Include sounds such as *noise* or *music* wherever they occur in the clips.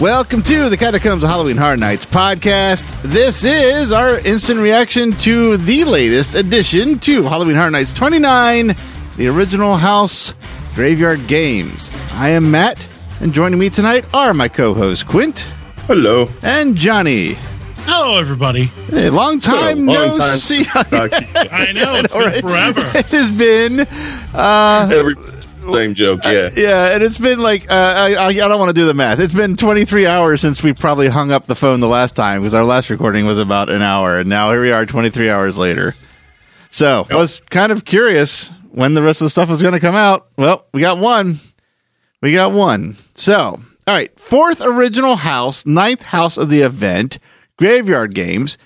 Welcome to the Catacombs of Halloween Horror Nights podcast. This is our instant reaction to the latest addition to Halloween Horror Nights 29, the original house graveyard games. I am Matt, and joining me tonight are my co-hosts Quint Hello. and Johnny. Hello, everybody. Hey, long time Long no time see. since we talked to you. I know it's *laughs* All been right. forever. *laughs* it has been uh, Every same joke, yeah. *laughs* Yeah, and it's been like uh, I, I I don't want to do the math. It's been 23 hours since we probably hung up the phone the last time because our last recording was about an hour, and now here we are 23 hours later. So I was kind of curious when the rest of the stuff was going to come out. Well, we got one. We got one. So, all right, fourth original house, ninth house of the event, Graveyard Games,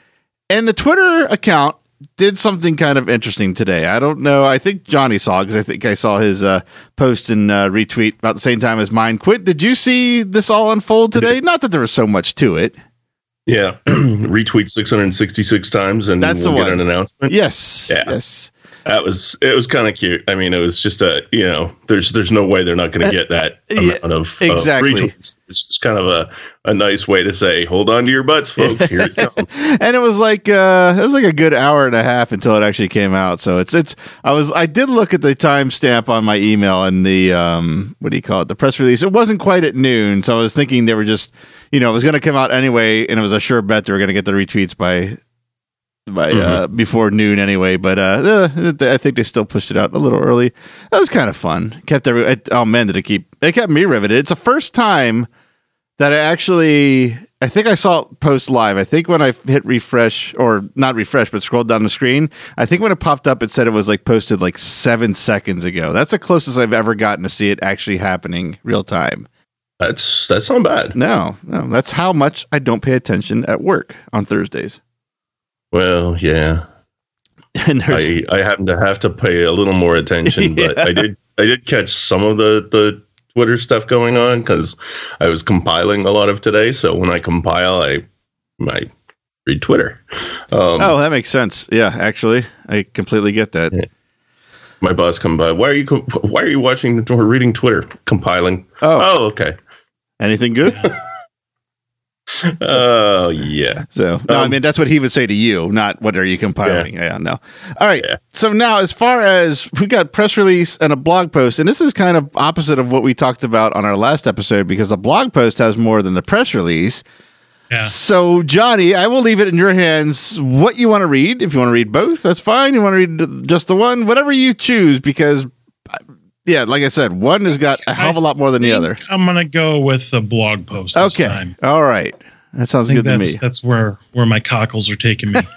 and the Twitter account did something kind of interesting today. I don't know. I think Johnny saw because I think I saw his uh, post and uh, retweet about the same time as mine. Quint. Did you see this all unfold today? Not that there was so much to it. Yeah. *clears throat* Retweet 666 times and That's we'll the get one. an announcement. Yes. Yeah. Yes. That was it was kind of cute. I mean, it was just a, you know, there's there's no way they're not going to get that yeah, amount of exactly. Retweets. It's just kind of a, a nice way to say, hold on to your butts, *laughs* folks. Here it comes. and it was like uh, it was like a good hour and a half until it actually came out. So it's it's I was I did look at the timestamp on my email and the um what do you call it the press release. It wasn't quite at noon, so I was thinking they were just you know it was going to come out anyway, and it was a sure bet they were going to get the retweets by by uh, before noon anyway. But uh, uh, I think they still pushed it out a little early. That was kind of fun. Kept every it, oh man did it keep it kept me riveted. It's the first time that I actually I think I saw it post live. I think when I hit refresh or not refresh, but scrolled down the screen, I think when it popped up, it said it was like posted like seven seconds ago. That's the closest I've ever gotten to see it actually happening real time. That's that's not bad. No, no, that's how much I don't pay attention at work on Thursdays. Well, yeah. *laughs* And I, I happen to have to pay a little more attention, *laughs* but Yeah. I did I did catch some of the the Twitter stuff going on because I was compiling a lot of today. So when I compile, I I read Twitter. Um, oh, that makes sense. Yeah, actually, I completely get that. Yeah. My boss come by. Why are you *laughs* Why are you watching or reading Twitter? Compiling. Oh, Oh, okay. anything good? Oh yeah. So no, I Um, mean that's what he would say to you, not what are you compiling? Yeah, no. All right. Yeah. So now, as far as we got press release and a blog post, and this is kind of opposite of what we talked about on our last episode because the blog post has more than the press release. Yeah. So Johnny, I will leave it in your hands. What you want to read? If you want to read both, that's fine. You want to read just the one, whatever you choose, because. Yeah, like I said, one has got a hell of a lot more than the other. I'm gonna go with the blog post. This Okay, time. all right, that sounds I think good to me. that's that's where where my cockles are taking me. *laughs*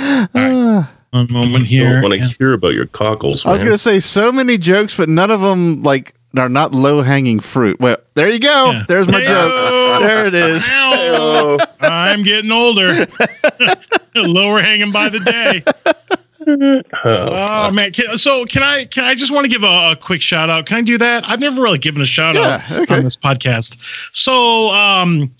All right. One moment I here. don't want to Yeah. hear about your cockles. I was going to say so many jokes, but none of them like are not low hanging fruit. Well, there you go. Yeah. There's my joke. There it is. Ow. *laughs* I'm getting older. *laughs* Lower hanging by the day. Oh, Oh man! Can, so can I? Can I just want to give a, a quick shout out? Can I do that? I've never really given a shout Yeah, out okay. on this podcast. So um,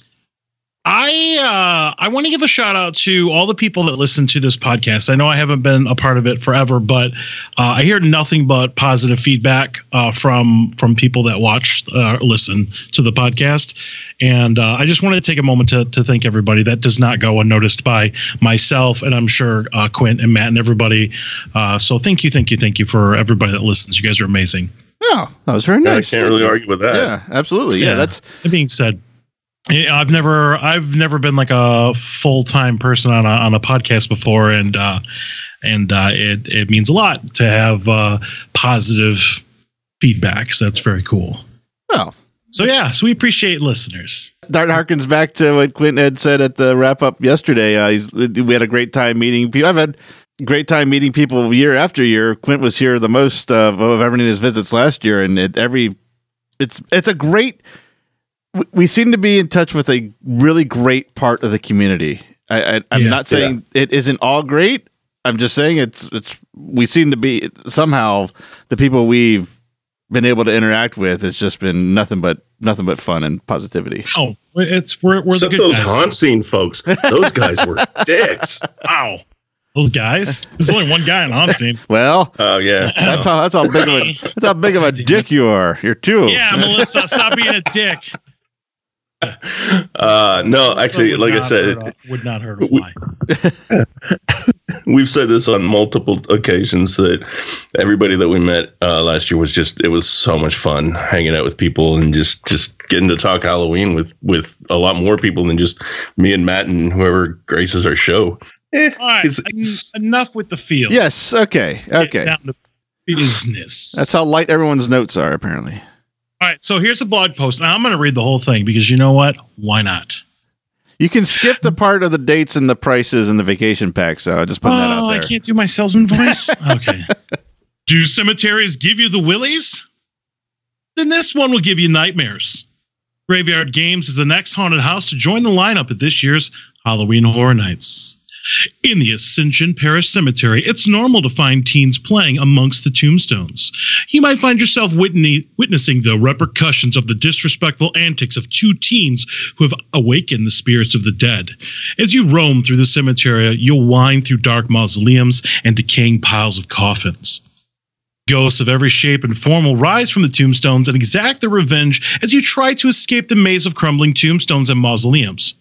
I uh, I want to give a shout out to all the people that listen to this podcast. I know I haven't been a part of it forever, but uh, I hear nothing but positive feedback uh, from from people that watch uh, listen to the podcast, and uh, I just wanted to take a moment to to thank everybody. That does not go unnoticed by myself, and I'm sure uh, Quint and Matt and everybody. Uh, so thank you, thank you, thank you for everybody that listens. You guys are amazing. Oh, that was very nice. I can't really argue with that. Yeah, absolutely. Yeah, that's That being said, yeah, I've never I've never been like a full time person on a on a podcast before, and uh, and uh, it it means a lot to have uh, positive feedback. So that's very cool. Well, So yeah, so we appreciate listeners. that harkens back to what Quentin had said at the wrap up yesterday. Uh, he's, we had a great time meeting people. I've had great time meeting people year after year. Quint was here the most uh, of everyone in his visits last year, and it, every it's it's a great. We- We seem to be in touch with a really great part of the community. I, I, I'm Yeah. not saying it isn't all great. I'm just saying it's it's. We seem to be somehow the people we've been able to interact with. has just been nothing but nothing but fun and positivity. Oh, it's we're we're Except the good those guys. haunt scene folks. Those guys were *laughs* dicks. Wow, those guys. There's only one guy in haunt scene. *laughs* Well, Oh yeah. That's how that's how big of a that's how big of a *laughs* dick you are. You're two. Yeah. Melissa, stop being a dick. *laughs* Uh, no, actually, Would like I said, hurt a- would not hurt a fly. *laughs* we've said this on multiple occasions that everybody that we met uh, last year was just it was so much fun hanging out with people and just just getting to talk Halloween with with a lot more people than just me and Matt and whoever graces our show. Eh, All right, it's- it's- enough with the feels. Yes. Okay. Okay. down to business. That's how light everyone's notes are. Apparently. All right, so here's a blog post. Now I'm going to read the whole thing because you know what? Why not? You can skip the part of the dates and the prices and the vacation pack. So I just putting that out there. Oh, I can't do my salesman *laughs* voice. okay. Do cemeteries give you the willies? Then this one will give you nightmares. Graveyard Games is the next haunted house to join the lineup at this year's Halloween Horror Nights. In the Ascension Parish Cemetery, it's normal to find teens playing amongst the tombstones. You might find yourself witnessing the repercussions of the disrespectful antics of two teens who have awakened the spirits of the dead. As you roam through the cemetery, you'll wind through dark mausoleums and decaying piles of coffins. Ghosts of every shape and form will rise from the tombstones and exact their revenge as you try to escape the maze of crumbling tombstones and mausoleums.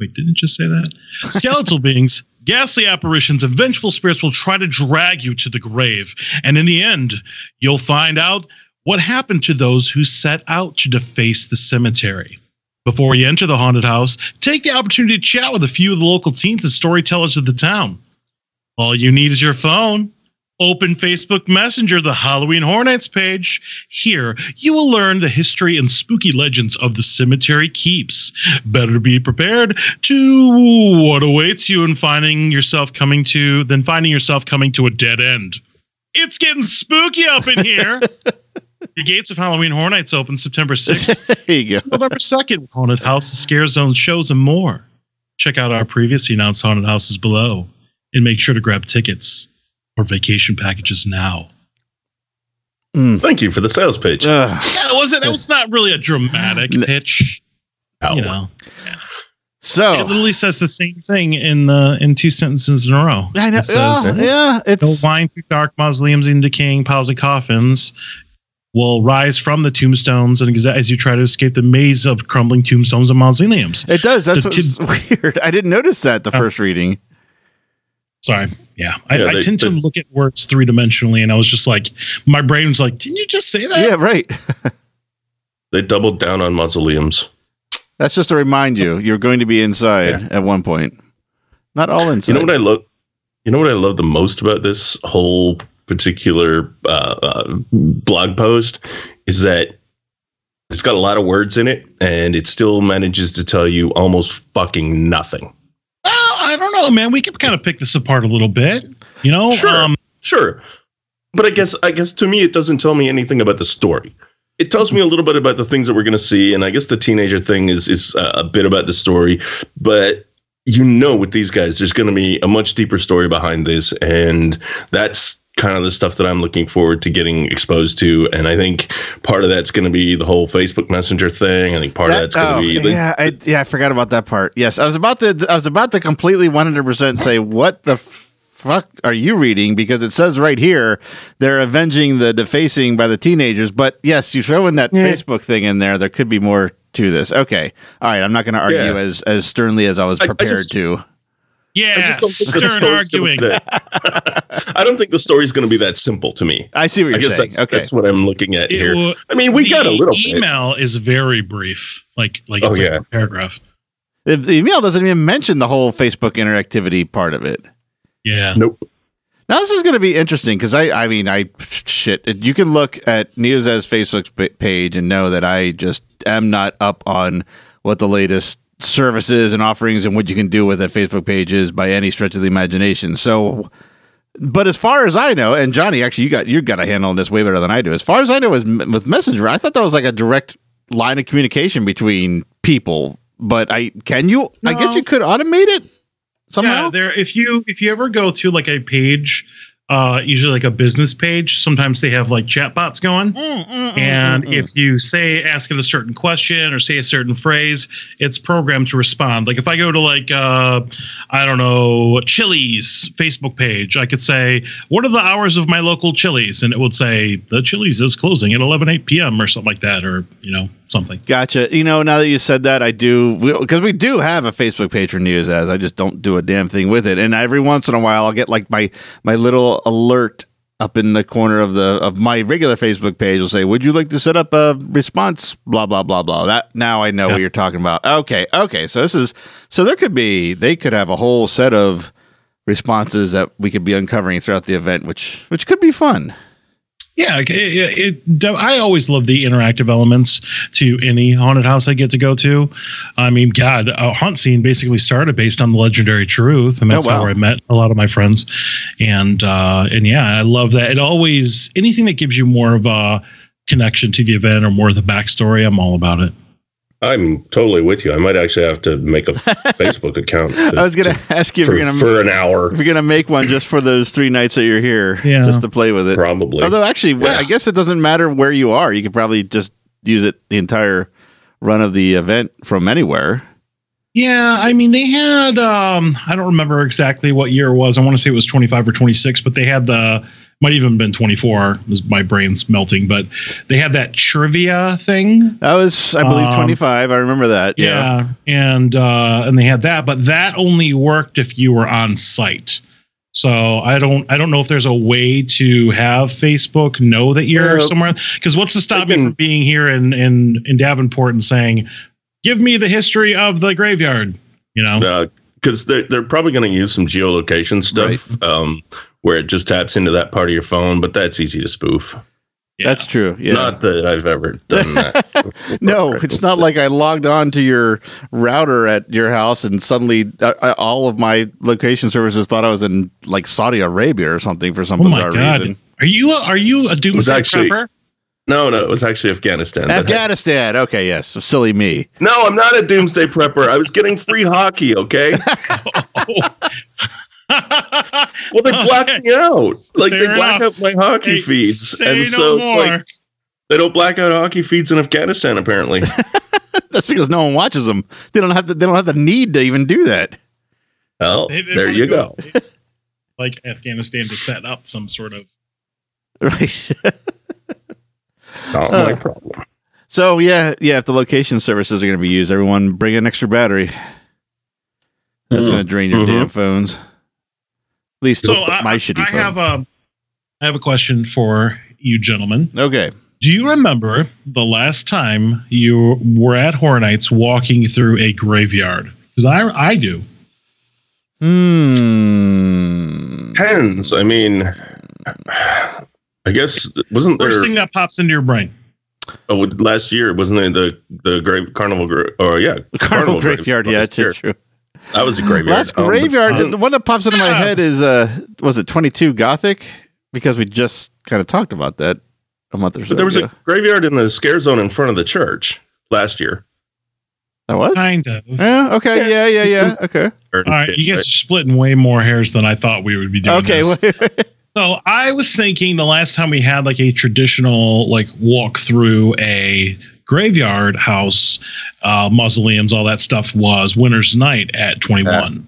Wait, didn't it just say that? Skeletal *laughs* beings, ghastly apparitions, and vengeful spirits will try to drag you to the grave. And in the end, you'll find out what happened to those who set out to deface the cemetery. Before you enter the haunted house, take the opportunity to chat with a few of the local teens and storytellers of the town. All you need is your phone. Open Facebook Messenger, the Halloween Horror Nights page. Here, you will learn the history and spooky legends of the cemetery keeps. Better be prepared to what awaits you in finding yourself coming to than finding yourself coming to a dead end. It's getting spooky up in here. *laughs* the gates of Halloween Horror Nights open September 6th *laughs* there you go. November 2nd, Haunted House, the Scare Zone shows, and more. Check out our previously announced haunted houses below and make sure to grab tickets or vacation packages now. Mm. Thank you for the sales pitch. Ugh. Yeah, it wasn't that was not really a dramatic pitch. Ow. You know. It So literally says the same thing in the in two sentences in a row. I know. It says, yeah, yeah, They'll it's wind through dark mausoleums and decaying piles of coffins. Will rise from the tombstones and exa- as you try to escape the maze of crumbling tombstones and mausoleums. it does. That's The what's *laughs* weird. I didn't notice that the Oh. first reading. Sorry. Yeah. I, Yeah, I they- tend to look at words three dimensionally, and I was just like, my brain was like, didn't you just say that? Yeah, right. *laughs* They doubled down on mausoleums. That's just to remind you you're going to be inside Yeah. at one point. Not all inside. You know what I love? You know what I love the most about this whole particular uh, uh, blog post is that it's got a lot of words in it, and it still manages to tell you almost fucking nothing. Don't know, man. We could kind of pick this apart a little bit. You know, Sure. um, Sure, but I guess I guess to me it doesn't tell me anything about the story. It tells me a little bit about the things that we're going to see, and I guess the teenager thing is is uh, a bit about the story. But you know, with these guys, there's going to be a much deeper story behind this, and that's kind of the stuff that I'm looking forward to getting exposed to. And I think part of that's going to be the whole Facebook Messenger thing. I think part of that's going to oh, be the, yeah, I, yeah, I forgot about that part. Yes, I was about to. I was about to completely 100 percent say what the fuck are you reading because it says right here they're avenging the defacing by the teenagers. But yes, you throw in that Yeah. Facebook thing in there. There could be more to this. Okay, all right. I'm not going to argue Yeah. as as sternly as I was I- I prepared just- to. I yeah, just don't think the stern story's gonna be arguing. that- *laughs* I don't think the story's going to be that simple to me. I see what you're guess saying. that's okay, that's what I'm looking at It here. wa- I mean, we got a the little bit. email is very brief, like like Oh, it's like yeah. a paragraph. the, the email doesn't even mention the whole Facebook interactivity part of it. Yeah, Nope. Now this is going to be interesting because I, I mean, I shit. You can look at Neoz's Facebook page and know that I just am not up on what the latest services and offerings and what you can do with that Facebook page is by any stretch of the imagination. So, but as far as I know, and Johnny, actually, you got you got a handle on this way better than I do. As far as I know, is with Messenger, I thought that was like a direct line of communication between people. But I can you? I guess you could automate it somehow. Yeah, there. If you if you ever go to like a page, uh, usually like a business page, sometimes they have like chatbots going. Mm, mm, mm, and if you say ask it a certain question or say a certain phrase, it's programmed to respond. Like if I go to like uh, I don't know Chili's Facebook page, I could say, "What are the hours of my local Chili's?" and it would say, "The Chili's is closing at 11 8 p.m." or something like that, or you know something. Gotcha. You know, now that you said that, I do because we do have a Facebook page for news as I just don't do a damn thing with it. And every once in a while, I'll get like my my little alert up in the corner of the of my regular Facebook page. Will say, "Would you like to set up a response?" Blah blah blah blah. That now I know Yeah. what you're talking about. Okay, okay. So this is so there could be they could have a whole set of responses that we could be uncovering throughout the event, which which could be fun. Yeah, it, it, it, I always love the interactive elements to any haunted house I get to go to. I mean, God, a haunt scene basically started based on the legendary truth, and that's Oh, wow. how I met a lot of my friends. And uh, and yeah, I love that. It always anything that gives you more of a connection to the event or more of the backstory. I'm all about it. I'm totally with you. I might actually have to make a *laughs* Facebook account. to- I was going to ask you if for, you're going to for an hour, if you're gonna make one just for those three nights that you're here, Yeah. just to play with it. probably. Although actually, well, I guess it doesn't matter where you are. You could probably just use it the entire run of the event from anywhere. Yeah, I mean they had um I don't remember exactly what year it was. I want to say it was 25 or 26, but they had the might even been 24. Is my brain's melting, but they had that trivia thing. That was, I believe, Um, 25. I remember that. Yeah. Yeah, and uh and they had that, but that only worked if you were on site. So I don't I don't know if there's a way to have Facebook know that you're Yeah. somewhere because what's to stop They me from being here in in in Davenport and saying, "Give me the history of the graveyard." You know? because they're they're probably going to use some geolocation stuff, um, where it just taps into that part of your phone. But that's easy to spoof. Yeah. That's true. Yeah. Not that I've ever done that. *laughs* no, it's not like I logged on to your router at your house and suddenly uh, uh, all of my location services thought I was in like Saudi Arabia or something for some Oh my bizarre god! reason. Are you a, are you a doomsday actually- prepper? No, no, it was actually Afghanistan. that had- Afghanistan. Okay, yes. So silly me. No, I'm not a doomsday prepper. I was getting free hockey. Okay. *laughs* *laughs* Well, they *laughs* blacked me out. Like they black enough. out my hockey Hey, feeds, say and no so it's like they don't black out hockey feeds in Afghanistan. Apparently, *laughs* That's because no one watches them. They don't have to. They don't have the need to even do that. well, They- they there you go. like Afghanistan to set up some sort of Right. Not *laughs* Uh, my problem. so yeah, yeah. If the location services are going to be used, everyone bring an extra battery. That's Mm. going to drain your Mhm. damn phones. At least So my I, shitty I phone. have a I have a question for you gentlemen. okay. Do you remember the last time you were at Horror Nights walking through a graveyard? Because I I do. Hmm. Pens. I mean, I guess wasn't there First thing that pops into your brain. oh, last year? Wasn't it the the grave carnival? Gra- or yeah, Carnival graveyard. Yeah, last it's true. That was a graveyard. Last Um, graveyard. um, the one that pops into my head is uh, was it twenty two Gothic? Because we just kind of talked about that a month or so. but there was ago. a graveyard in the scare zone in front of the church last year. that was. Kind of. Yeah. Okay. Yeah. Yes, Yeah. Yeah. Okay. All right, you guys are splitting way more hairs than I thought we would be doing. Okay. this. *laughs* So I was thinking the last time we had like a traditional like walk through a graveyard house, uh, mausoleums, all that stuff was Winter's Night at 21.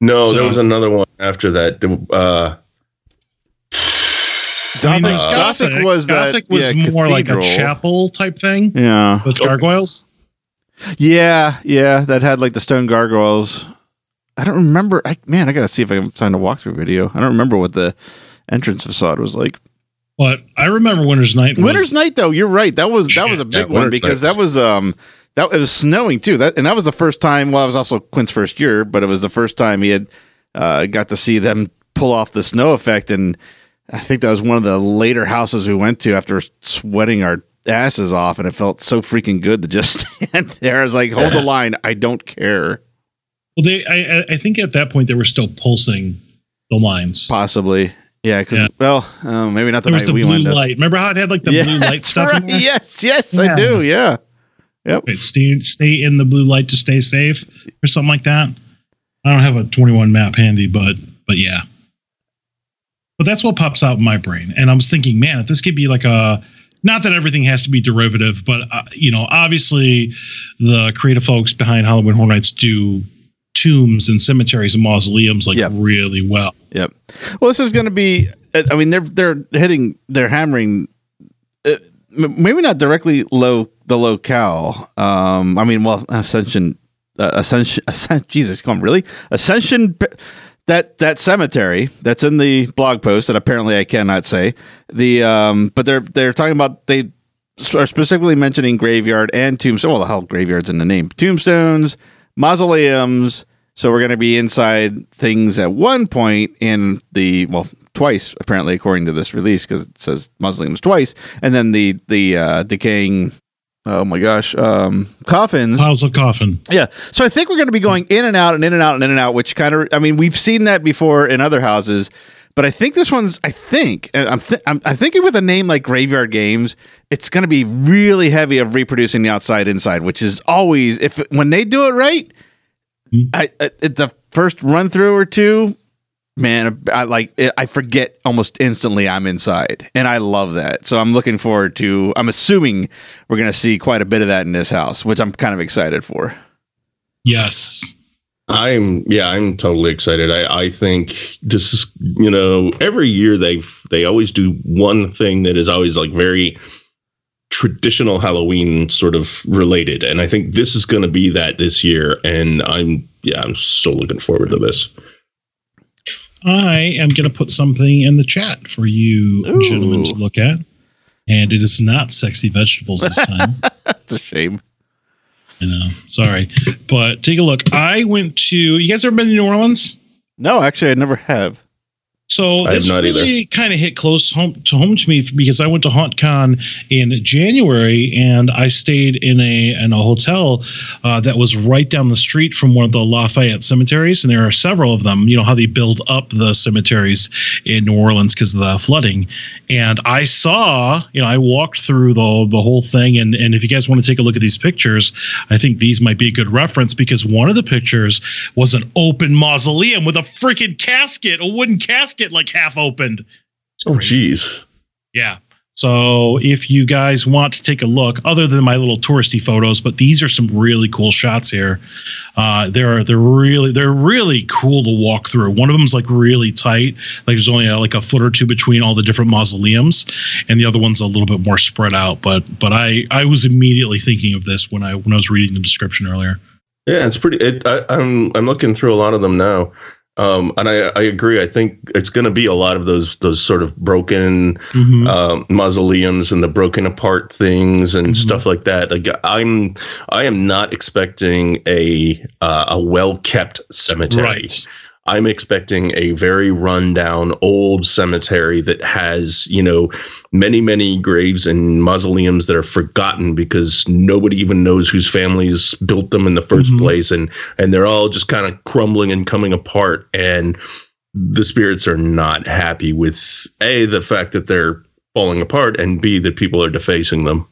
No, So- there was another one after that. Uh, I mean, Gothic, Gothic was Gothic that. was yeah, more like a chapel type thing Yeah. with gargoyles. Yeah. Yeah. That had like the stone gargoyles. I don't remember. I, man, I gotta see if I can find a walkthrough video. I don't remember what the entrance facade was like. But I remember Winter's Night. Was, Winter's Night, though, you're right. That was that was a Yeah, big one because Night that was um that it was snowing too. That and that was the first time. Well, it was also Quint's first year, but it was the first time he had uh, got to see them pull off the snow effect. And I think that was one of the later houses we went to after sweating our asses off, and it felt so freaking good to just *laughs* stand there. I was like, hold the line, I don't care. Well, they, I, I think at that point they were still pulsing the lines. Possibly. Yeah, because Yeah. well, uh, maybe not the There was the we blue went. light. Remember how it had like the yeah, blue light stuff? in right. Yes, yes, I do. Yeah. Wait, stay stay in the blue light to stay safe or something like that. I don't have a 21 map handy, but but yeah. But that's what pops out in my brain, and I was thinking, man, if this could be like a not that everything has to be derivative, but uh, you know, obviously the creative folks behind Halloween Horror Nights do tombs and cemeteries and mausoleums like Yep. really well. Yep. Well, this is going to be. I mean, they're they're hitting, they're hammering. Uh, maybe not directly low the locale. Um, I mean, well, Ascension, uh, Ascension, Ascension. Jesus, come on, really? Ascension. That that cemetery that's in the blog post that apparently I cannot say the um, but they're they're talking about they are specifically mentioning graveyard and tombstone. Well, the hell, graveyards in the name. Tombstones, mausoleums. So we're going to be inside things at one point in the well twice apparently according to this release because it says mausoleums twice, and then the the uh, decaying. Oh my gosh, um, coffins. Piles of coffin. Yeah. So I think we're going to be going in and out and in and out and in and out, which kind of, I mean, we've seen that before in other houses, but I think this one's, I think, uh, I'm, th- I'm, I'm thinking with a name like Graveyard Games, it's going to be really heavy of reproducing the outside inside, which is always, if when they do it right, hmm. I, I it, the first run through or two, man, I like it, I forget almost instantly I'm inside, and I love that. So I'm looking forward to. I'm assuming we're going to see quite a bit of that in this house, which I'm kind of excited for. Yes. I'm yeah, I'm totally excited. I, I think this is you know every year they they always do one thing that is always like very traditional Halloween sort of related, and I think this is going to be that this year. And I'm yeah, I'm so looking forward to this. I am going to put something in the chat for you Ooh. gentlemen to look at. And it is not sexy vegetables this time. *laughs* That's a shame. I know. Sorry. But take a look. I went to, you guys ever been to New Orleans? No, actually, I never have. So I this really kind of hit close home to home to me because I went to HauntCon in January and I stayed in a in a hotel uh, that was right down the street from one of the Lafayette cemeteries, and there are several of them. You know how they build up the cemeteries in New Orleans because of the flooding. And I saw, you know, I walked through the the whole thing, and and if you guys want to take a look at these pictures, I think these might be a good reference because one of the pictures was an open mausoleum with a freaking casket, a wooden casket, like half opened. Oh, geez. Yeah. So if you guys want to take a look, other than my little touristy photos, but these are some really cool shots here. Uh, they're they're really they're really cool to walk through. One of them's like really tight, like there's only uh like a foot or two between all the different mausoleums, and the other one's a little bit more spread out. But but I I was immediately thinking of this when I when I was reading the description earlier. Yeah, it's pretty. It, I, I'm I'm looking through a lot of them now, um, and I I agree. I think it's going to be a lot of those those sort of broken Mhm. um, mausoleums and the broken apart things and Mhm. stuff like that. Like, I'm I am not expecting a uh, a well kept cemetery. Right. I'm expecting a very rundown old cemetery that has, you know, many, many graves and mausoleums that are forgotten because nobody even knows whose families built them in the 1st Mhm. place. And and they're all just kind of crumbling and coming apart. And the spirits are not happy with A, the fact that they're falling apart, and B, that people are defacing them.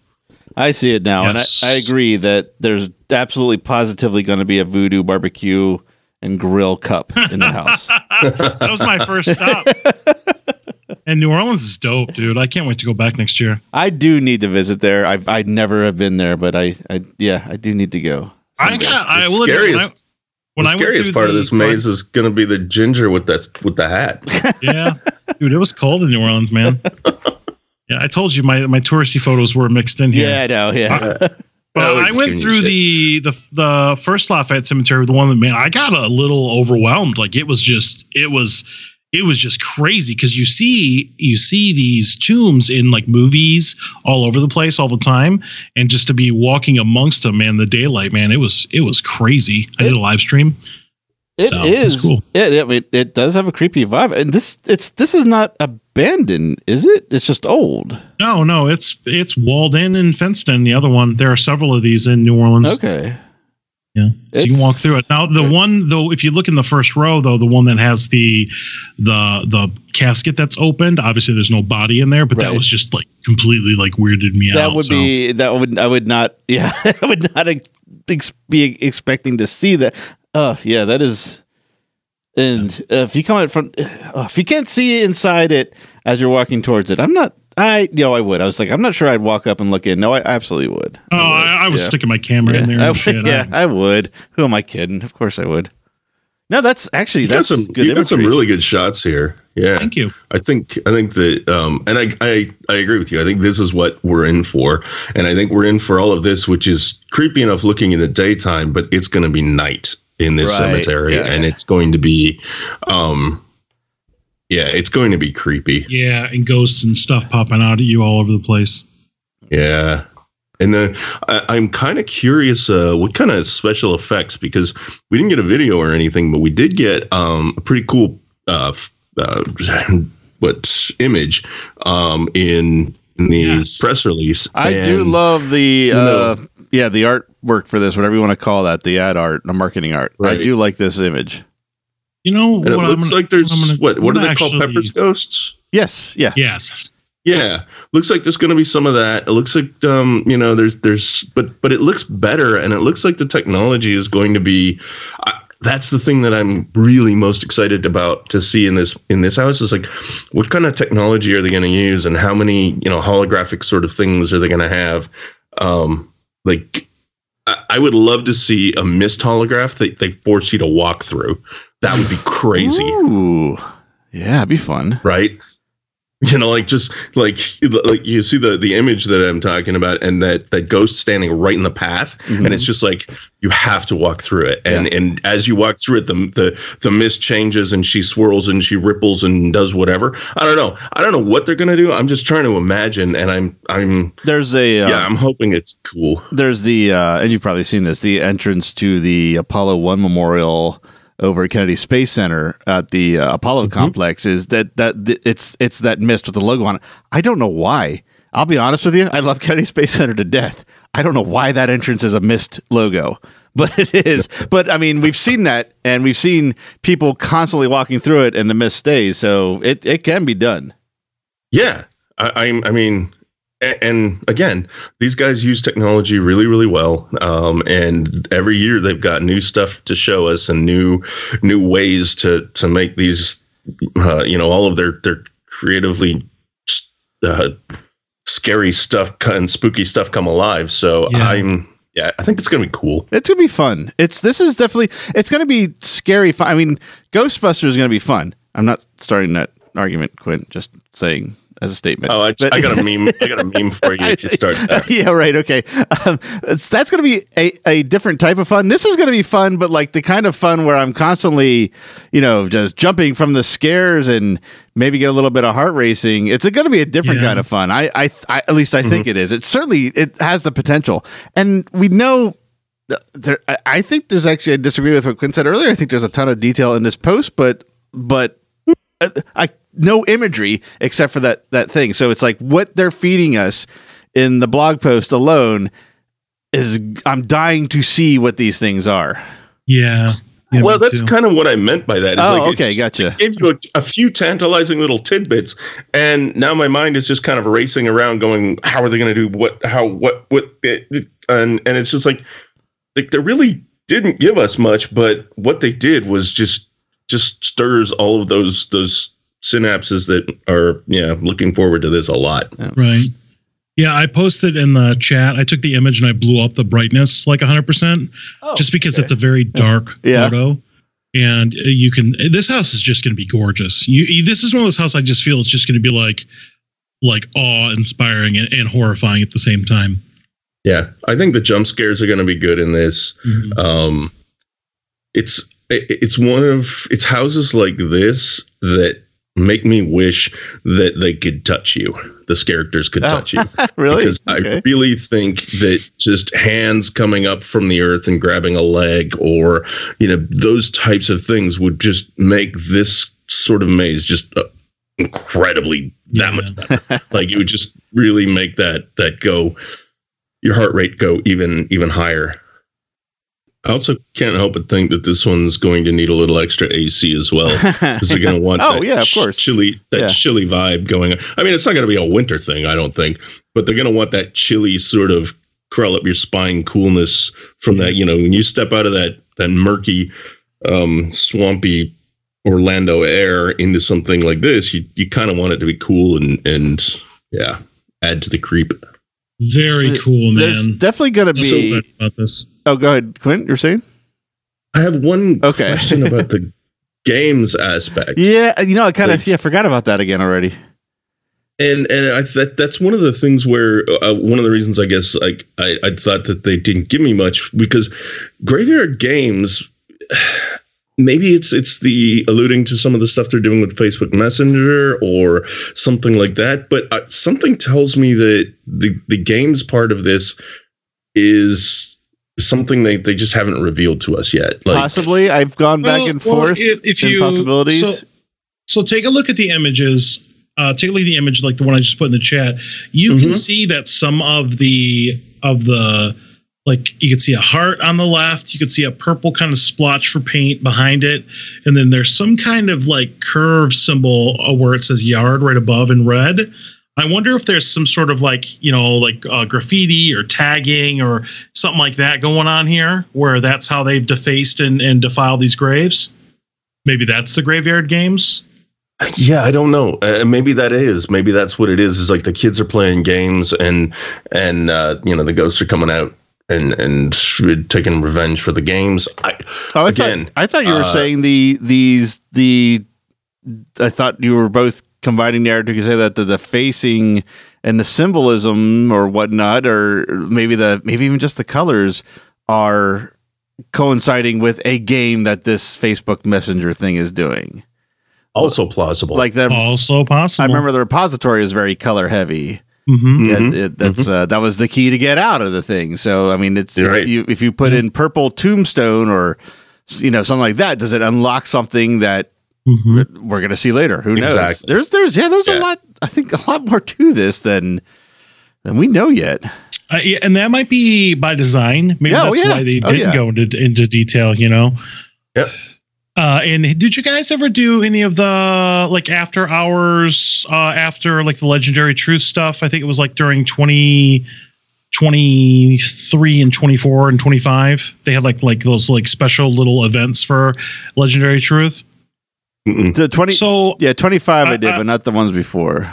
I see it now, Yes. and I, I agree that there's absolutely positively going to be a voodoo barbecue and grill cup in the house. *laughs* that was my first stop. and New Orleans is dope, dude. I can't wait to go back next year. I do need to visit there. I've I never have been there, but I, I yeah, I do need to go. I got. I The will admit, when I, scariest- when the scariest through part of the this maze is going to be the ginger with that with the hat. *laughs* yeah, dude, it was cold in New Orleans, man. *laughs* Yeah, I told you my my touristy photos were mixed in here. yeah, I know. Yeah, But I went through the, the the first Lafayette Cemetery, the one that man, I got a little overwhelmed. Like it was just it was it was just crazy because you see you see these tombs in like movies all over the place all the time, and just to be walking amongst them, man, the daylight, man, it was it was crazy. I did a live stream. It So, is. it's cool. It, it it it does have a creepy vibe, and this it's this is not abandoned, is it? It's just old. No, no, it's it's walled in and fenced in. The other one, there are several of these in New Orleans. Okay. Yeah, so you can walk through it. Now, the one though, if you look in the first row, though, the one that has the the the casket that's opened, obviously there's no body in there, but that was just like completely like weirded me that out. That would so. be that would I would not *laughs* yeah I would not ex- be expecting to see that. Oh yeah, that is. And uh, if you come out from, uh, if you can't see inside it as you're walking towards it, I'm not. I you know I would. I was like, I'm not sure I'd walk up and look in. No, I absolutely would. Oh, I, I was Yeah. sticking my camera in there I and would, shit. *laughs* yeah, I- I would. Who am I kidding? Of course I would. No, that's actually You got that's some. good You got some really good shots here. Yeah. thank you. I think I think that um and I, I I agree with you. I think this is what we're in for. And I think we're in for all of this, which is creepy enough looking in the daytime, but it's gonna be night in this Right, cemetery. yeah. And it's going to be um yeah, it's going to be creepy. Yeah, and ghosts and stuff popping out at you all over the place. Yeah. And then I, I'm kind of curious uh, what kind of special effects because we didn't get a video or anything, but we did get um, a pretty cool uh, uh, *laughs* what image um, in, in the Yes. press release. I do love the know- uh, yeah the artwork for this, whatever you want to call that, the ad art, the marketing art. I do like this image. You know And it what? I'm looks gonna- like there's I'm gonna- what? What I'm are they gonna called? Pepper's ghosts. Yes, yeah. Yes. Yeah, looks like there's going to be some of that. It looks like um, you know, there's there's, but but it looks better, and it looks like the technology is going to be. I, that's the thing that I'm really most excited about to see in this in this house is like, what kind of technology are they going to use, and how many you know holographic sort of things are they going to have? Um, like, I, I would love to see a mist holograph that they force you to walk through. That would be crazy Ooh, yeah, it'd be fun. right? *laughs* You know, like just like like you see the the image that I'm talking about, and that that ghost standing right in the path, Mhm. and it's just like you have to walk through it, and and as you walk through it, the the the mist changes, and she swirls and she ripples and does whatever. I don't know. I don't know what they're gonna do. I'm just trying to imagine, and I'm I'm There's a uh, yeah, I'm hoping it's cool. there's the uh, and you've probably seen this the entrance to the Apollo One Memorial over at Kennedy Space Center at the uh, Apollo Mm-hmm. complex is that that th- it's it's that mist with the logo on it. I don't know why. I'll be honest with you. I love Kennedy Space Center to death. I don't know why that entrance is a mist logo, *laughs* but it is. but I mean, we've seen that, and we've seen people constantly walking through it, and the mist stays. So it it can be done. Yeah, I, I'm. I mean, and again, these guys use technology really, really well. Um, and every year they've got new stuff to show us and new, new ways to to make these, uh, you know, all of their their creatively uh, scary stuff and spooky stuff come alive. So Yeah. I'm. Yeah, I think it's gonna be cool. It's gonna be fun. It's this is definitely it's gonna be scary fun. I mean, Ghostbusters is gonna be fun. I'm not starting that argument, Quint. Just saying as a statement. Oh, I, But- I got a meme. I got a meme for you *laughs* to start that. yeah, right. Okay, um, it's, that's going to be a, a different type of fun. This is going to be fun, but like the kind of fun where I'm constantly, you know, just jumping from the scares and maybe get a little bit of heart racing. It's going to be a different Yeah. kind of fun. I, I, I at least I think it is. It certainly it has the potential, and we know. There, I- I think there's actually I disagree with what Quint said earlier. I think there's a ton of detail in this post, but but uh, I no imagery except for that that thing. So it's like what they're feeding us in the blog post alone is I'm dying to see what these things are. Yeah. Yeah, well, that's too. kind of what I meant by that. It's Oh, like, okay, it's- gotcha. It gave you a, a few tantalizing little tidbits, and now my mind is just kind of racing around, going, "How are they going to do what? How? What? What?" It, it- and and it's just like, like they really didn't give us much, but what they did was just just stirs all of those those synapses that are yeah looking forward to this a lot. Right. Yeah, I posted in the chat. I took the image and I blew up the brightness like 100% just because it's a very dark Yeah. photo. And you can this house is just going to be gorgeous. You, you this is one of those houses I just feel it's just going to be like like awe inspiring and, and horrifying at the same time. Yeah, I think the jump scares are going to be good in this. um it's it's one of it's houses like this that make me wish that they could touch you. The characters could Oh, touch you. *laughs* really? Because I really think that just hands coming up from the earth and grabbing a leg or, you know, those types of things would just make this sort of maze just uh, incredibly that Yeah. much better. like it would just really make that that go your heart rate go even even higher. I also can't help but think that this one's going to need a little extra AC as well because they're going *laughs* to want Oh, that yeah, of course. chilly that Yeah. chilly vibe going on. I mean, it's not going to be a winter thing, I don't think, but they're going to want that chilly sort of curl up your spine coolness from that. You know, when you step out of that that murky, um, swampy Orlando air into something like this, you you kind of want it to be cool and and yeah, add to the creep. Very cool, There's man. definitely going to be. glad about this. oh, go ahead, Quint. You're saying? I have one Okay. question about the *laughs* games aspect. Yeah, you know, I kind of Like- yeah forgot about that again already. and and I that that's one of the things where uh, one of the reasons I guess like I I thought that they didn't give me much because graveyard games maybe it's it's the alluding to some of the stuff they're doing with Facebook Messenger or something like that but uh, something tells me that the the games part of this is something they they just haven't revealed to us yet like Possibly, I've gone back and well, forth if, if in you possibilities. So, so take a look at the images. Uh, take a look at the image, like the one I just put in the chat. You can Mhm. see that some of the of the like you can see a heart on the left. You can see a purple kind of splotch for paint behind it, and then there's some kind of like curve symbol uh, where it says yard right above in red. I wonder if there's some sort of like you know like uh, graffiti or tagging or something like that going on here, where that's how they've defaced and, and defiled these graves. Maybe that's the graveyard games. Yeah, I don't know. Uh, maybe that is. Maybe that's what it is. Is like the kids are playing games and and uh, you know the ghosts are coming out and and taking revenge for the games. I, oh, I again, thought I thought you were uh, saying the these the. I thought you were both combining the narrative to say that the, the facing and the symbolism or whatnot, or maybe the maybe even just the colors are coinciding with a game that this Facebook Messenger thing is doing. also plausible. Like the, Also possible. I remember the repository is very color heavy. Hmm Yeah, Mhm, it, that's uh, that was the key to get out of the thing. So I mean, it's if right. you if you put in purple tombstone or you know something like that, does it unlock something that hmm we're going to see later? Who knows? Exactly. There's there's yeah, there's a lot. I think a lot more to this than than we know yet. Uh, yeah, and that might be by design. Maybe Yeah, oh, that's yeah. why they Oh, didn't yeah. go into into detail. You know. Yep. Uh, and did you guys ever do any of the like after hours uh, after like the legendary truth stuff? I think it was like during 20, 23 and 24 and 25. They had like like those like special little events for legendary truth. Mm-mm. The twenty So yeah twenty five I, I- did, I- but not the ones before.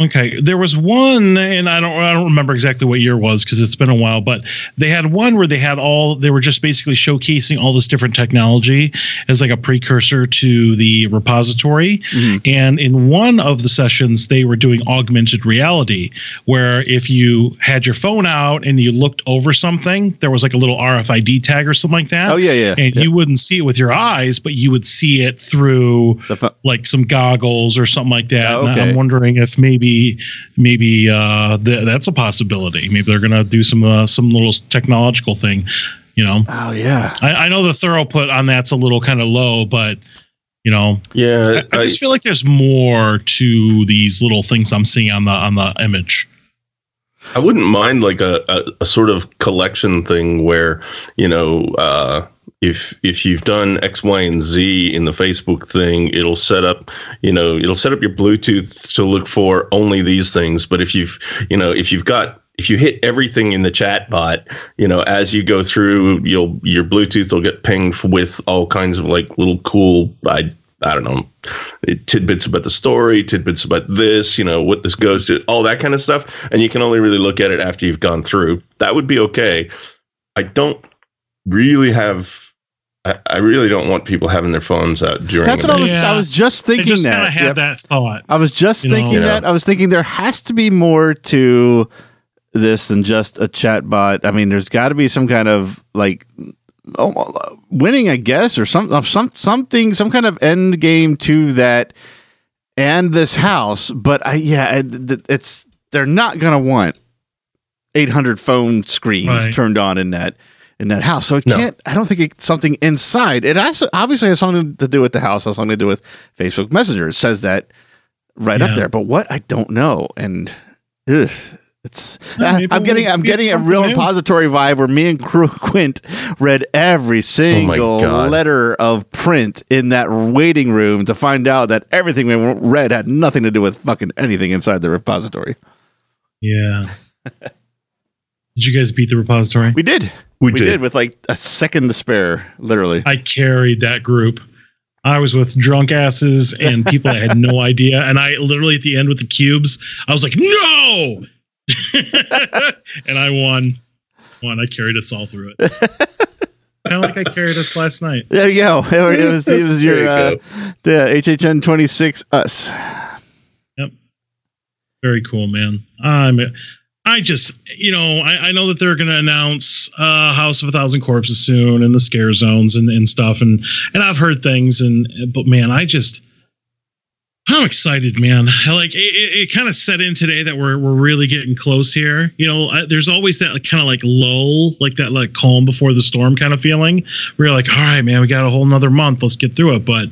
Okay, there was one, and I don't I don't remember exactly what year it was because it's been a while, but they had one where they had all they were just basically showcasing all this different technology as like a precursor to the repository. Mhm. And in one of the sessions, they were doing augmented reality, where if you had your phone out and you looked over something, there was like a little RFID tag or something like that. Oh yeah, yeah. And yeah. you wouldn't see it with your eyes, but you would see it through fu- like some goggles or something like that. Oh, And okay. I'm wondering if maybe maybe uh, th- that's a possibility. Maybe they're gonna do some uh, some little technological thing. You know, oh yeah. I, I know the throughput on that's a little kind of low, but you know, Yeah, I, I just feel like there's more to these little things I'm seeing on the on the image. I wouldn't mind like a, a, a sort of collection thing where, you know, uh, if if you've done X, Y, and Z in the Facebook thing, it'll set up, you know, it'll set up your Bluetooth to look for only these things. But if you've, you know, if you've got if you hit everything in the chat bot, you know, as you go through, you'll your Bluetooth will get pinged with all kinds of like little cool, I I don't know, tidbits about the story, tidbits about this, you know, what this goes to, all that kind of stuff. And you can only really look at it after you've gone through. That would be okay. I don't really have. I, I really don't want people having their phones out during. That's what I was. Yeah. I was just thinking just that. of had Yep. that thought. I was just You know. thinking Yeah. that. I was thinking there has to be more to this than just a chat bot. I mean, there's got to be some kind of like oh, uh, winning, I guess, or some of some something, some kind of end game to that. and this house, but I yeah, it's they're not gonna want 800 phone screens Right. turned on in that in that house. So it No. can't. I don't think it's something inside. It has, obviously has something to do with the house. Has something to do with Facebook Messenger. It says that right up there. But what I don't know, and ugh, it's. Yeah, I- I'm getting. I'm get getting a real new. repository vibe where me and Crew *laughs* Quint read every oh single God. letter of print in that waiting room to find out that everything we read had nothing to do with fucking anything inside the repository. Yeah. *laughs* Did you guys beat the repository? We did. We, We did. did with like a second to spare, literally. I carried that group. I was with drunk asses and people I had no *laughs* idea. And I literally at the end with the cubes, I was like, no. *laughs* and I won. Won. I carried us all through it. *laughs* kind of like I carried us last night. There you go. It was, it was your you uh, the HHN twenty six us. Yep. Very cool, man. I'm. I just, you know, I, I know that they're going to announce uh, House of a Thousand Corpses soon and the scare zones and, and stuff, and and I've heard things, and but man, I just, I'm excited, man. Like it, it, it kind of set in today that we're we're really getting close here. You know, I, there's always that kind of like lull, like that like calm before the storm kind of feeling. You're like, all right, man, we got a whole another month. Let's get through it. But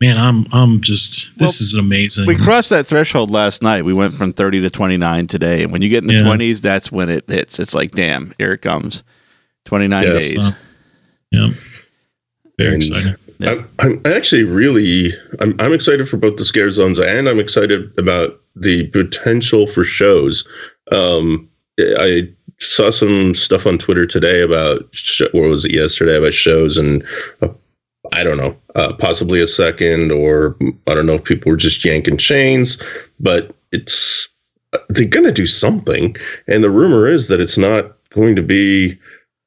man, I'm I'm just this is amazing. We crossed that threshold last night. We went from thirty to twenty nine today. And when you get in the Yeah. twenties, that's when it hits. It's like, damn, here it comes. Twenty nine Yes. days. Uh, yeah, very And- exciting. I'm, I'm actually really I'm, I'm excited for both the scare zones and I'm excited about the potential for shows. Um, I saw some stuff on Twitter today about sh- or was it yesterday about shows and uh, I don't know, uh, possibly a second or I don't know if people were just yanking chains, but it's they're going to do something, and the rumor is that it's not going to be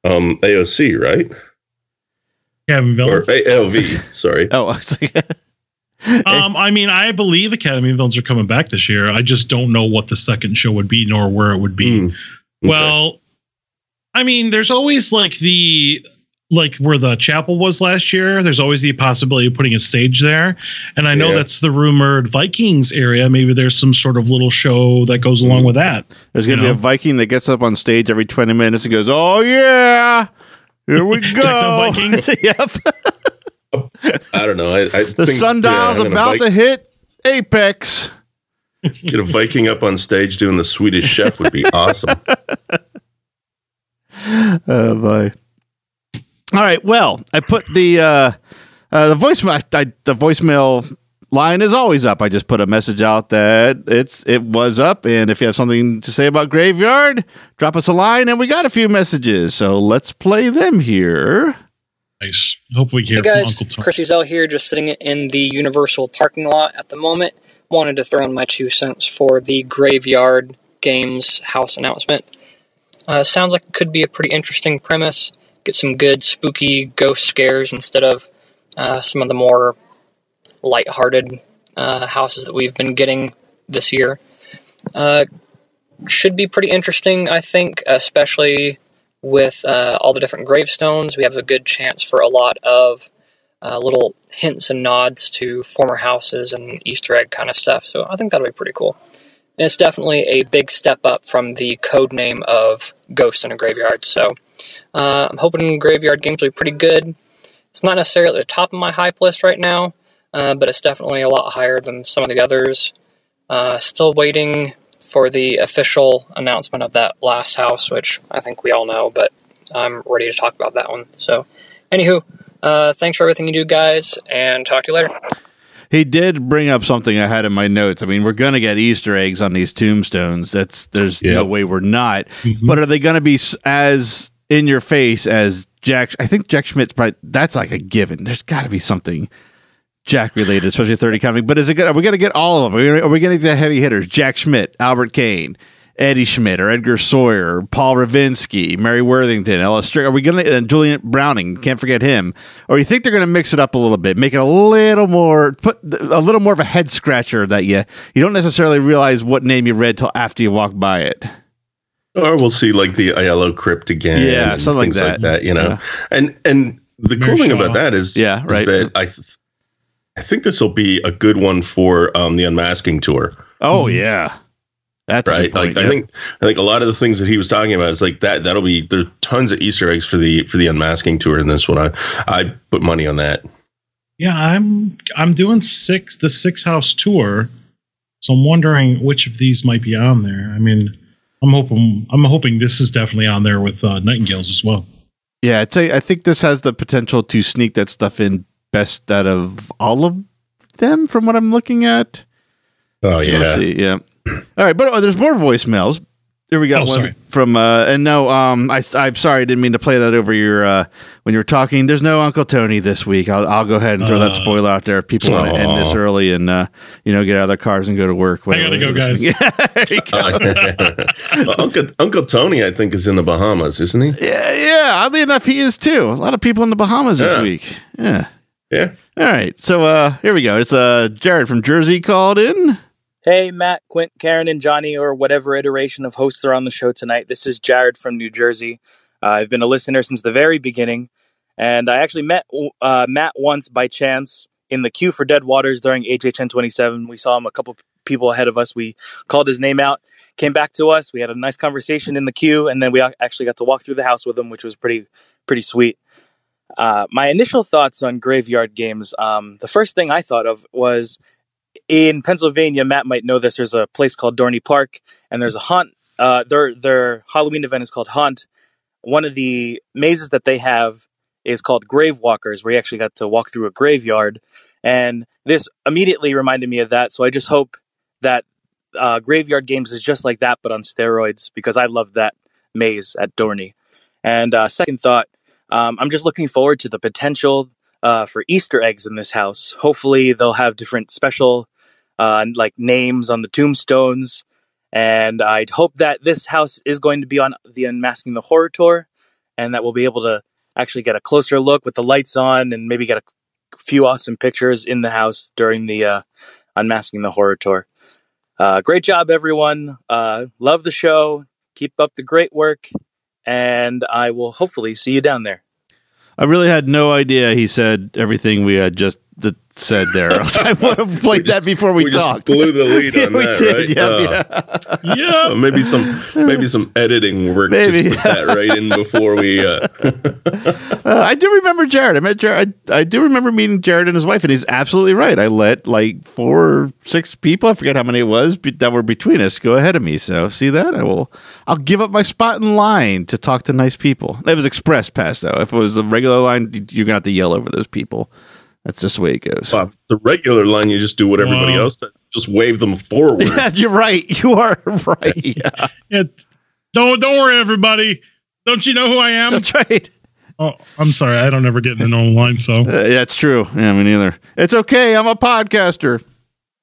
um, AOC, right? Kevin Or AOV, sorry. *laughs* Oh, I was like, *laughs* Um, I mean, I believe Academy Villains are coming back this year. I just don't know what the second show would be, nor where it would be. Mm, okay. Well, I mean, there's always like the like where the chapel was last year. There's always the possibility of putting a stage there, and I know Yeah. that's the rumored Vikings area. Maybe there's some sort of little show that goes along with that. there's gonna You be a? Viking that gets up on stage every twenty minutes and goes, "Oh yeah, here we *laughs* go." Techno Vikings? *laughs* yep. I don't know. I, I The think, sundial's yeah, about Vik- to hit apex. get a Viking up on stage doing the Swedish Chef would be *laughs* awesome. Oh boy. All right. Well, I put the uh, uh, the voicemail I, the voicemail line is always up. I just put a message out that it's it was up, and if you have something to say about Graveyard, drop us a line, and we got a few messages. So let's play them here. Nice. Hope we hear Hey from guys, Uncle Tony. Chris Uzel here, just sitting in the Universal parking lot at the moment. Wanted to throw in my two cents for the Graveyard Games house announcement. Uh, sounds like it could be a pretty interesting premise. Get some good spooky ghost scares instead of uh, some of the more lighthearted uh, houses that we've been getting this year. Uh, should be pretty interesting, I think, especially with uh, all the different gravestones. We have a good chance for a lot of uh, little hints and nods to former houses and Easter egg kind of stuff. So I think that'll be pretty cool. And it's definitely a big step up from the code name of Ghost in a Graveyard. So uh, I'm hoping Graveyard games will be pretty good. It's not necessarily at the top of my hype list right now, uh, but it's definitely a lot higher than some of the others. Uh, still waiting for the official announcement of that last house, which I think we all know, but I'm ready to talk about that one. So, anywho, uh, thanks for everything you do, guys, and talk to you later. He did bring up something I had in my notes. I mean, we're going to get Easter eggs on these tombstones. That's there's no way we're not. Mhm. But are they going to be as in your face as Jack? I think Jack Schmidt's probably that's like a given. There's got to be something Jack related, especially thirty comic. But is it good? Are we going to get all of them? Are we Are we going to get the heavy hitters? Jack Schmidt, Albert Kane. Eddie Schmidt or Edgar Sawyer, Paul Ravinsky, Mary Worthington, Strick. Are we going to, uh, Julian Browning, can't forget him. Or you think they're going to mix it up a little bit, make it a little more, put a little more of a head scratcher that you, you don't necessarily realize what name you read till after you walk by it. Or we'll see like the Aiello crypt again. Yeah, and something like things that. you know. Yeah. And and the Mary cool thing about that is, Yeah, is right. that I th- I think this will be a good one for um, the unmasking tour. Oh yeah, that's right. good point, Like I think I think a lot of the things that he was talking about is like that. That'll be there's tons of Easter eggs for the for the unmasking tour in this one. I I put money on that. Yeah, I'm I'm doing six the six house tour, so I'm wondering which of these might be on there. I mean, I'm hoping I'm hoping this is definitely on there with uh, Nightingales as well. Yeah, I'd say I think this has the potential to sneak that stuff in best out of all of them from what I'm looking at. Oh Let's see. Yeah. All right, but oh, there's more voicemails. Here we got Oh, one sorry. from uh and no um I I'm sorry I didn't mean to play that over your uh when you were talking. There's no Uncle Tony this week. I'll I'll go ahead and throw that Uh. spoiler out there if people want to end this early and uh you know get out of their cars and go to work. I gotta go, they're guys. *laughs* Yeah, go. *laughs* Well, Uncle Uncle Tony, I think, is in the Bahamas, isn't he? yeah, yeah. Oddly enough, he is too. A lot of people in the Bahamas this week. Yeah. Yeah. All right. So uh here we go. It's uh Jared from Jersey called in. Hey, Matt, Quint, Karen, and Johnny, or whatever iteration of hosts are on the show tonight. This is Jared from New Jersey. Uh, I've been a listener since the very beginning, and I actually met uh, Matt once by chance in the queue for Dead Waters during HHN 27. We saw him a couple people ahead of us. We called his name out, came back to us. We had a nice conversation in the queue, and then we actually got to walk through the house with him, which was pretty pretty sweet. Uh, my initial thoughts on graveyard games. Um, the first thing I thought of was in Pennsylvania, Matt might know this. There's a place called Dorney Park, and there's a haunt. Uh, their their Halloween event is called Haunt. One of the mazes that they have is called Grave Walkers, where you actually got to walk through a graveyard. And this immediately reminded me of that. So I just hope that uh, Graveyard Games is just like that, but on steroids, because I love that maze at Dorney. And uh, second thought, um, I'm just looking forward to the potential uh, for Easter eggs in this house. Hopefully, they'll have different special uh, like names on the tombstones. And I'd hope that this house is going to be on the Unmasking the Horror Tour, and that we'll be able to actually get a closer look with the lights on, and maybe get a few awesome pictures in the house during the uh, Unmasking the Horror Tour. Uh, great job, everyone. Uh, love the show. Keep up the great work, and I will hopefully see you down there. I really had no idea he said everything we had just th- said there. *laughs* I would have played just- that before we, we just talked. blew the *laughs* lead yeah, on we that, did. right? Yeah, Uh, yeah. Uh, maybe some maybe some *laughs* editing work Maybe. just put that right in before we uh Uh, I do remember Jared. I met Jared. I, I do remember meeting Jared and his wife, and he's absolutely right. I let like four or six people, I forget how many it was, be, that were between us go ahead of me. So see that? I will. I'll give up my spot in line to talk to nice people. It was express pass though. If it was the regular line, you're gonna have to yell over those people. That's just the way it goes. Bob, the regular line you just do what everybody Wow. else does. Just wave them forward. *laughs* Yeah, you're right. You are *laughs* right. Yeah, Yeah, don't don't worry, everybody. Don't you know who I am? that's right. Oh, I'm sorry, I don't ever get in the normal line. So Uh, that's true. Yeah, me neither. It's okay. I'm a podcaster.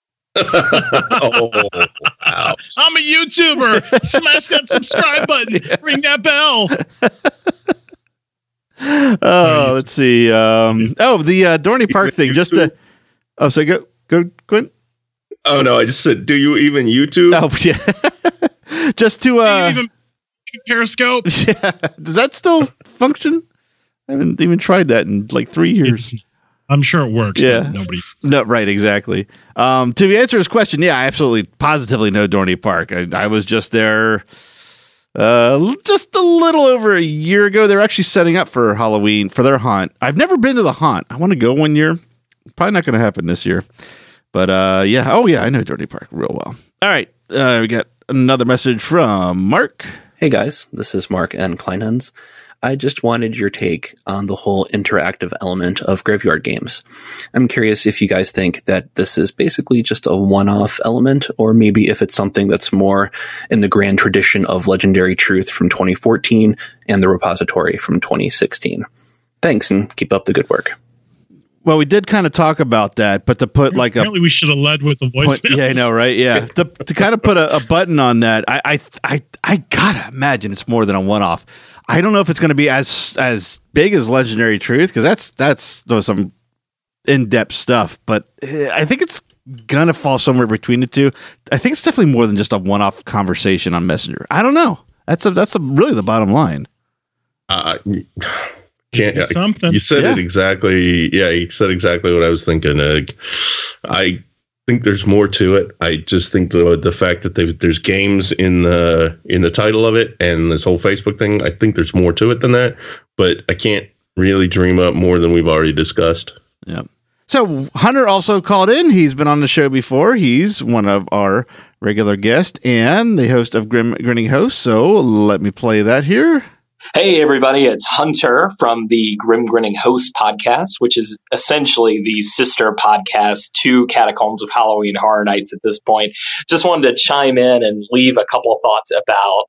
*laughs* oh, wow. I'm a YouTuber. Smash that subscribe button. Ring that bell. *laughs* Oh, let's see. Um, oh, the uh, Dorney Park thing. Just to. Oh, so go go Quint. oh no, I just said, do you even YouTube? Oh, *laughs* yeah. just to. Do you Uh, even Periscope. *laughs* yeah. Does that still function? I haven't even tried that in like three years. It's- I'm sure it works. Yeah. nobody. No, right, exactly. Um, to answer his question, yeah, I absolutely, positively know Dorney Park. I, I was just there uh, just a little over a year ago. They're actually setting up for Halloween for their haunt. I've never been to the haunt. I want to go one year. Probably not going to happen this year. But uh, yeah, oh yeah, I know Dorney Park real well. All right, uh, we got another message from Mark. Hey guys, this is Mark N. Kleinhans. I just wanted your take on the whole interactive element of graveyard games. I'm curious if you guys think that this is basically just a one off element, or maybe if it's something that's more in the grand tradition of Legendary Truth from 2014 and the repository from 2016. Thanks and keep up the good work. Well, we did kind of talk about that, but to put like a Apparently, we should have led with the voice. yeah, I know, right? Yeah, to, to kind of put a, a button on that, I, I, I, I gotta imagine it's more than a one-off. I don't know if it's going to be as as big as Legendary Truth because that's that's those some in-depth stuff, but eh, I think it's gonna fall somewhere between the two. I think it's definitely more than just a one-off conversation on Messenger. I don't know. That's a, that's a, really the bottom line. Uh, can't. I- Something. You said Yeah. it exactly. Yeah, you said exactly what I was thinking. Uh, I think there's more to it. I just think the the fact that there's there's games in the in the title of it and this whole Facebook thing. I think there's more to it than that. But I can't really dream up more than we've already discussed. Yeah. So Hunter also called in. He's been on the show before. He's one of our regular guests and the host of Grim Grinning Host. So let me play that here. Hey, everybody, it's Hunter from the Grim Grinning Host podcast, which is essentially the sister podcast to Catacombs of Halloween Horror Nights at this point. Just wanted to chime in and leave a couple of thoughts about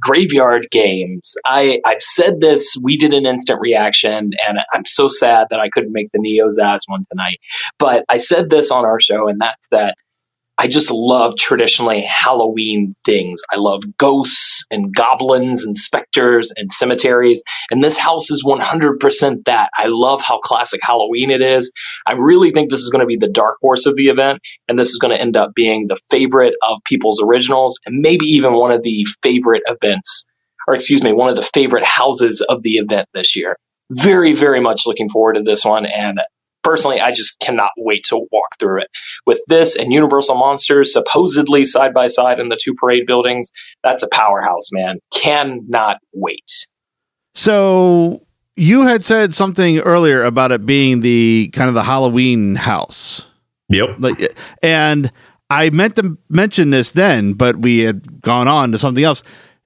graveyard games. I, I've said this, we did an instant reaction, and I'm so sad that I couldn't make the Neozaz one tonight. But I said this on our show, and that's that I just love traditionally Halloween things. I love ghosts and goblins and specters and cemeteries. And this house is 100% that. I love how classic Halloween it is. I really think this is going to be the dark horse of the event. And this is going to end up being the favorite of people's originals and maybe even one of the favorite events, or excuse me, one of the favorite houses of the event this year. Very, very much looking forward to this one. And personally, I just cannot wait to walk through it. With this and Universal Monsters supposedly side by side in the two parade buildings, that's a powerhouse, man. Cannot wait. So you had said something earlier about it being the kind of the Halloween house. Yep. Like, and I meant to mention this then, but we had gone on to something else.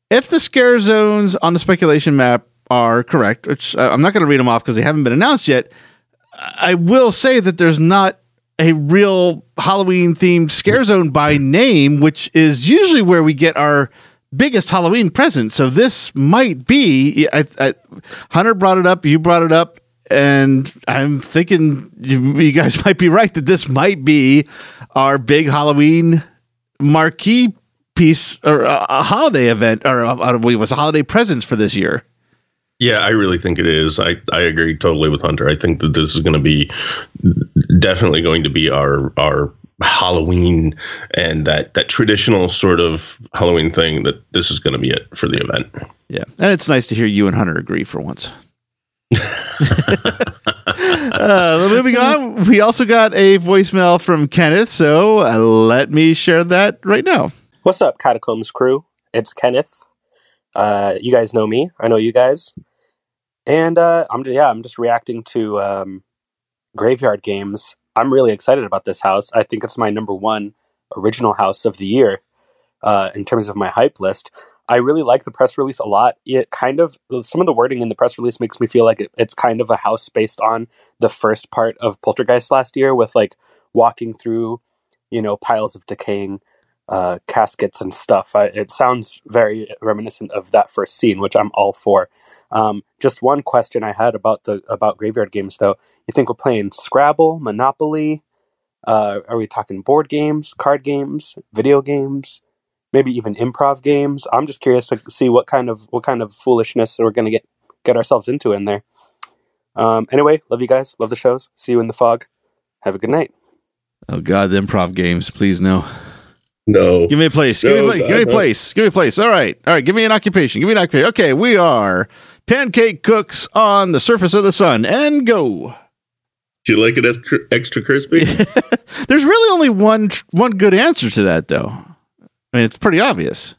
If the scare zones on the speculation map are correct, which uh, I'm not going to read them off because they haven't been announced yet, I will say that there's not a real Halloween themed scare zone by name, which is usually where we get our biggest Halloween present. So this might be. I, I, Hunter brought it up. You brought it up. And I'm thinking you, you guys *laughs* might be right that this might be our big Halloween marquee piece or a, a holiday event or uh, uh, it was a holiday presents for this year. Yeah, I really think it is. I, I agree totally with Hunter. I think that this is going to be definitely going to be our our Halloween and that that traditional sort of Halloween thing. That this is going to be it for the event. Yeah, and it's nice to hear you and Hunter agree for once. *laughs* uh, moving on, we also got a voicemail from Kenneth, so uh, let me share that right now. What's up, Catacombs crew? It's Kenneth. Uh, you guys know me. I know you guys. And uh, I'm just, yeah, I'm just reacting to um, Graveyard Games. I'm really excited about this house. I think it's my number one original house of the year uh, in terms of my hype list. I really like the press release a lot. It kind of some of the wording in the press release makes me feel like it, it's kind of a house based on the first part of Poltergeist last year, with like walking through, you know, piles of decaying uh, caskets and stuff. I, it sounds very reminiscent of that first scene, which I'm all for. Um, just one question I had about the about graveyard games, though. You think we're playing Scrabble, Monopoly? Uh, are we talking board games, card games, video games, maybe even improv games? I'm just curious to see what kind of what kind of foolishness we're going to get get ourselves into in there. Um, anyway, love you guys. Love the shows. See you in the fog. Have a good night. Oh God, the improv games, please no. No, Give me a place. Give me a place. Give me a place. Give me a place. All right. All right. Give me an occupation. Give me an occupation. Okay, we are pancake cooks on the surface of the sun and go. do you like it extra, extra crispy? *laughs* There's really only one one good answer to that, though. I mean, it's pretty obvious.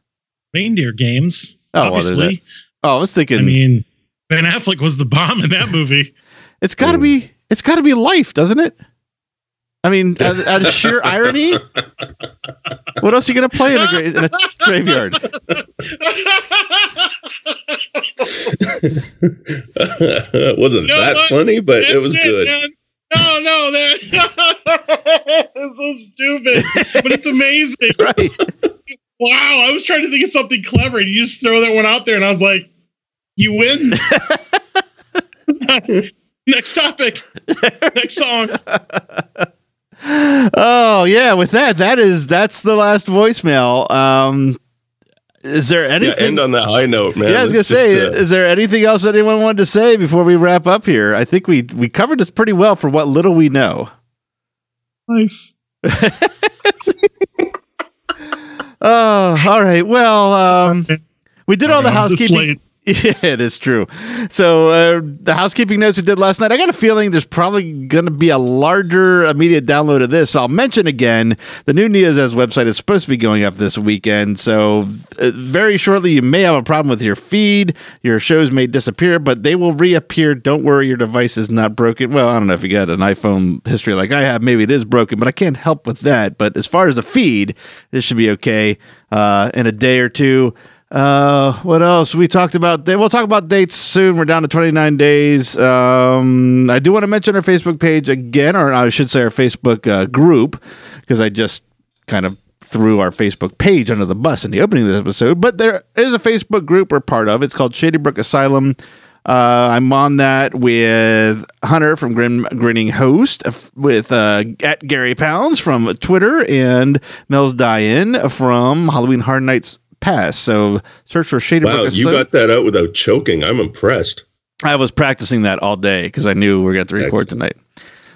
Reindeer games. Oh, well, obviously. Oh, I was thinking. I mean, Ben Affleck was the bomb in that movie. it's got to be. It's got to be life, doesn't it? I mean, out, out of sheer irony. What else are you going to play in a, gra- in a graveyard? it *laughs* wasn't You know that what? funny, but it That's was good. man. No, no, that *laughs* it's so stupid, but it's amazing. *laughs* Right. Wow, I was trying to think of something clever, and you just throw that one out there, and I was like, "You win." Next topic. Next song. Oh yeah, with that, that is that's the last voicemail. Um, is there Yeah, anything? end on that high note, man. yeah, I was gonna Let's say, just, uh, is there anything else anyone wanted to say before we wrap up here? I think we we covered this pretty well for what little we know. Life. *laughs* Oh, all right. Well, um, we did all the housekeeping. *laughs* Yeah, it is true. So uh, the housekeeping notes we did last night, I got a feeling there's probably going to be a larger immediate download of this. So I'll mention again, the new Neozaz website is supposed to be going up this weekend. So uh, very shortly, you may have a problem with your feed. Your shows may disappear, but they will reappear. Don't worry, your device is not broken. Well, I don't know if you got an iPhone history like I have. Maybe it is broken, but I can't help with that. But as far as the feed, this should be okay uh, in a day or two. Uh, what else? We talked about. We'll talk about dates soon. We're down to 29 days. Um, I do want to mention our Facebook page again, or I should say our Facebook uh, group, because I just kind of threw our Facebook page under the bus in the opening of this episode. But there is a Facebook group we're part of. It's called Shady Brook Asylum. Uh, I'm on that with Hunter from Grin, Grinning Host, with uh, at Gary Pounds from Twitter, and Mel's Diane from Halloween Hard Nights pass. So search for Shady wow, Brook. you got that out without choking. I'm impressed. I was practicing that all day because I knew we are going to record tonight.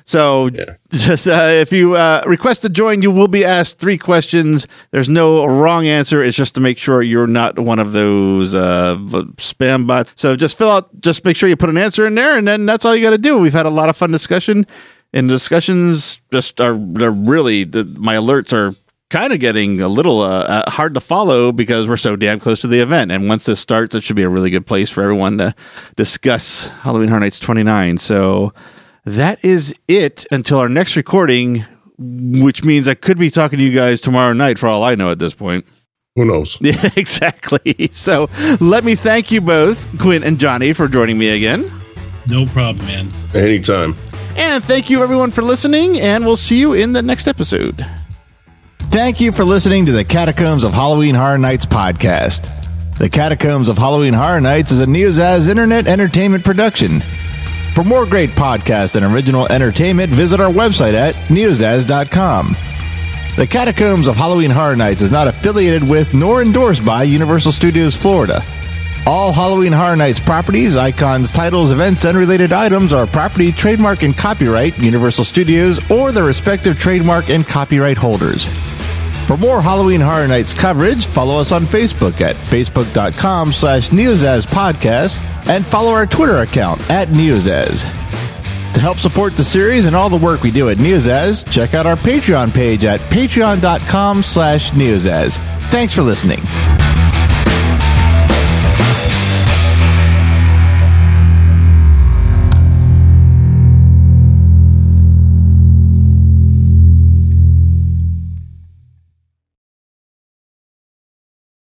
So yeah. just uh, if you uh, request to join, you will be asked three questions. There's no wrong answer. It's just to make sure you're not one of those uh, spam bots. So just fill out, just make sure you put an answer in there, and then that's all you got to do. We've had a lot of fun discussion, and discussions just are they're really the, my alerts are kind of getting a little uh, uh, hard to follow because we're so damn close to the event. And once this starts, it should be a really good place for everyone to discuss Halloween Horror Nights 29. So that is it until our next recording, which means I could be talking to you guys tomorrow night for all I know at this point. Who knows? Yeah, *laughs* exactly. So let me thank you both, Quint and Johnny, for joining me again. No problem, man. Anytime. And thank you, everyone, for listening. And we'll see you in the next episode. Thank you for listening to the Catacombs of Halloween Horror Nights podcast. The Catacombs of Halloween Horror Nights is a Neozaz internet entertainment production. For more great podcasts and original entertainment, visit our website at neozaz.com. The Catacombs of Halloween Horror Nights is not affiliated with nor endorsed by Universal Studios Florida. All Halloween Horror Nights properties, icons, titles, events, and related items are property, trademark, and copyright Universal Studios or their respective trademark and copyright holders. For more Halloween Horror Nights coverage, follow us on Facebook at facebook.com slash Neozaz Podcast and follow our Twitter account at Neozaz. To help support the series and all the work we do at Neozaz, check out our Patreon page at patreon.com slash Neozaz. Thanks for listening.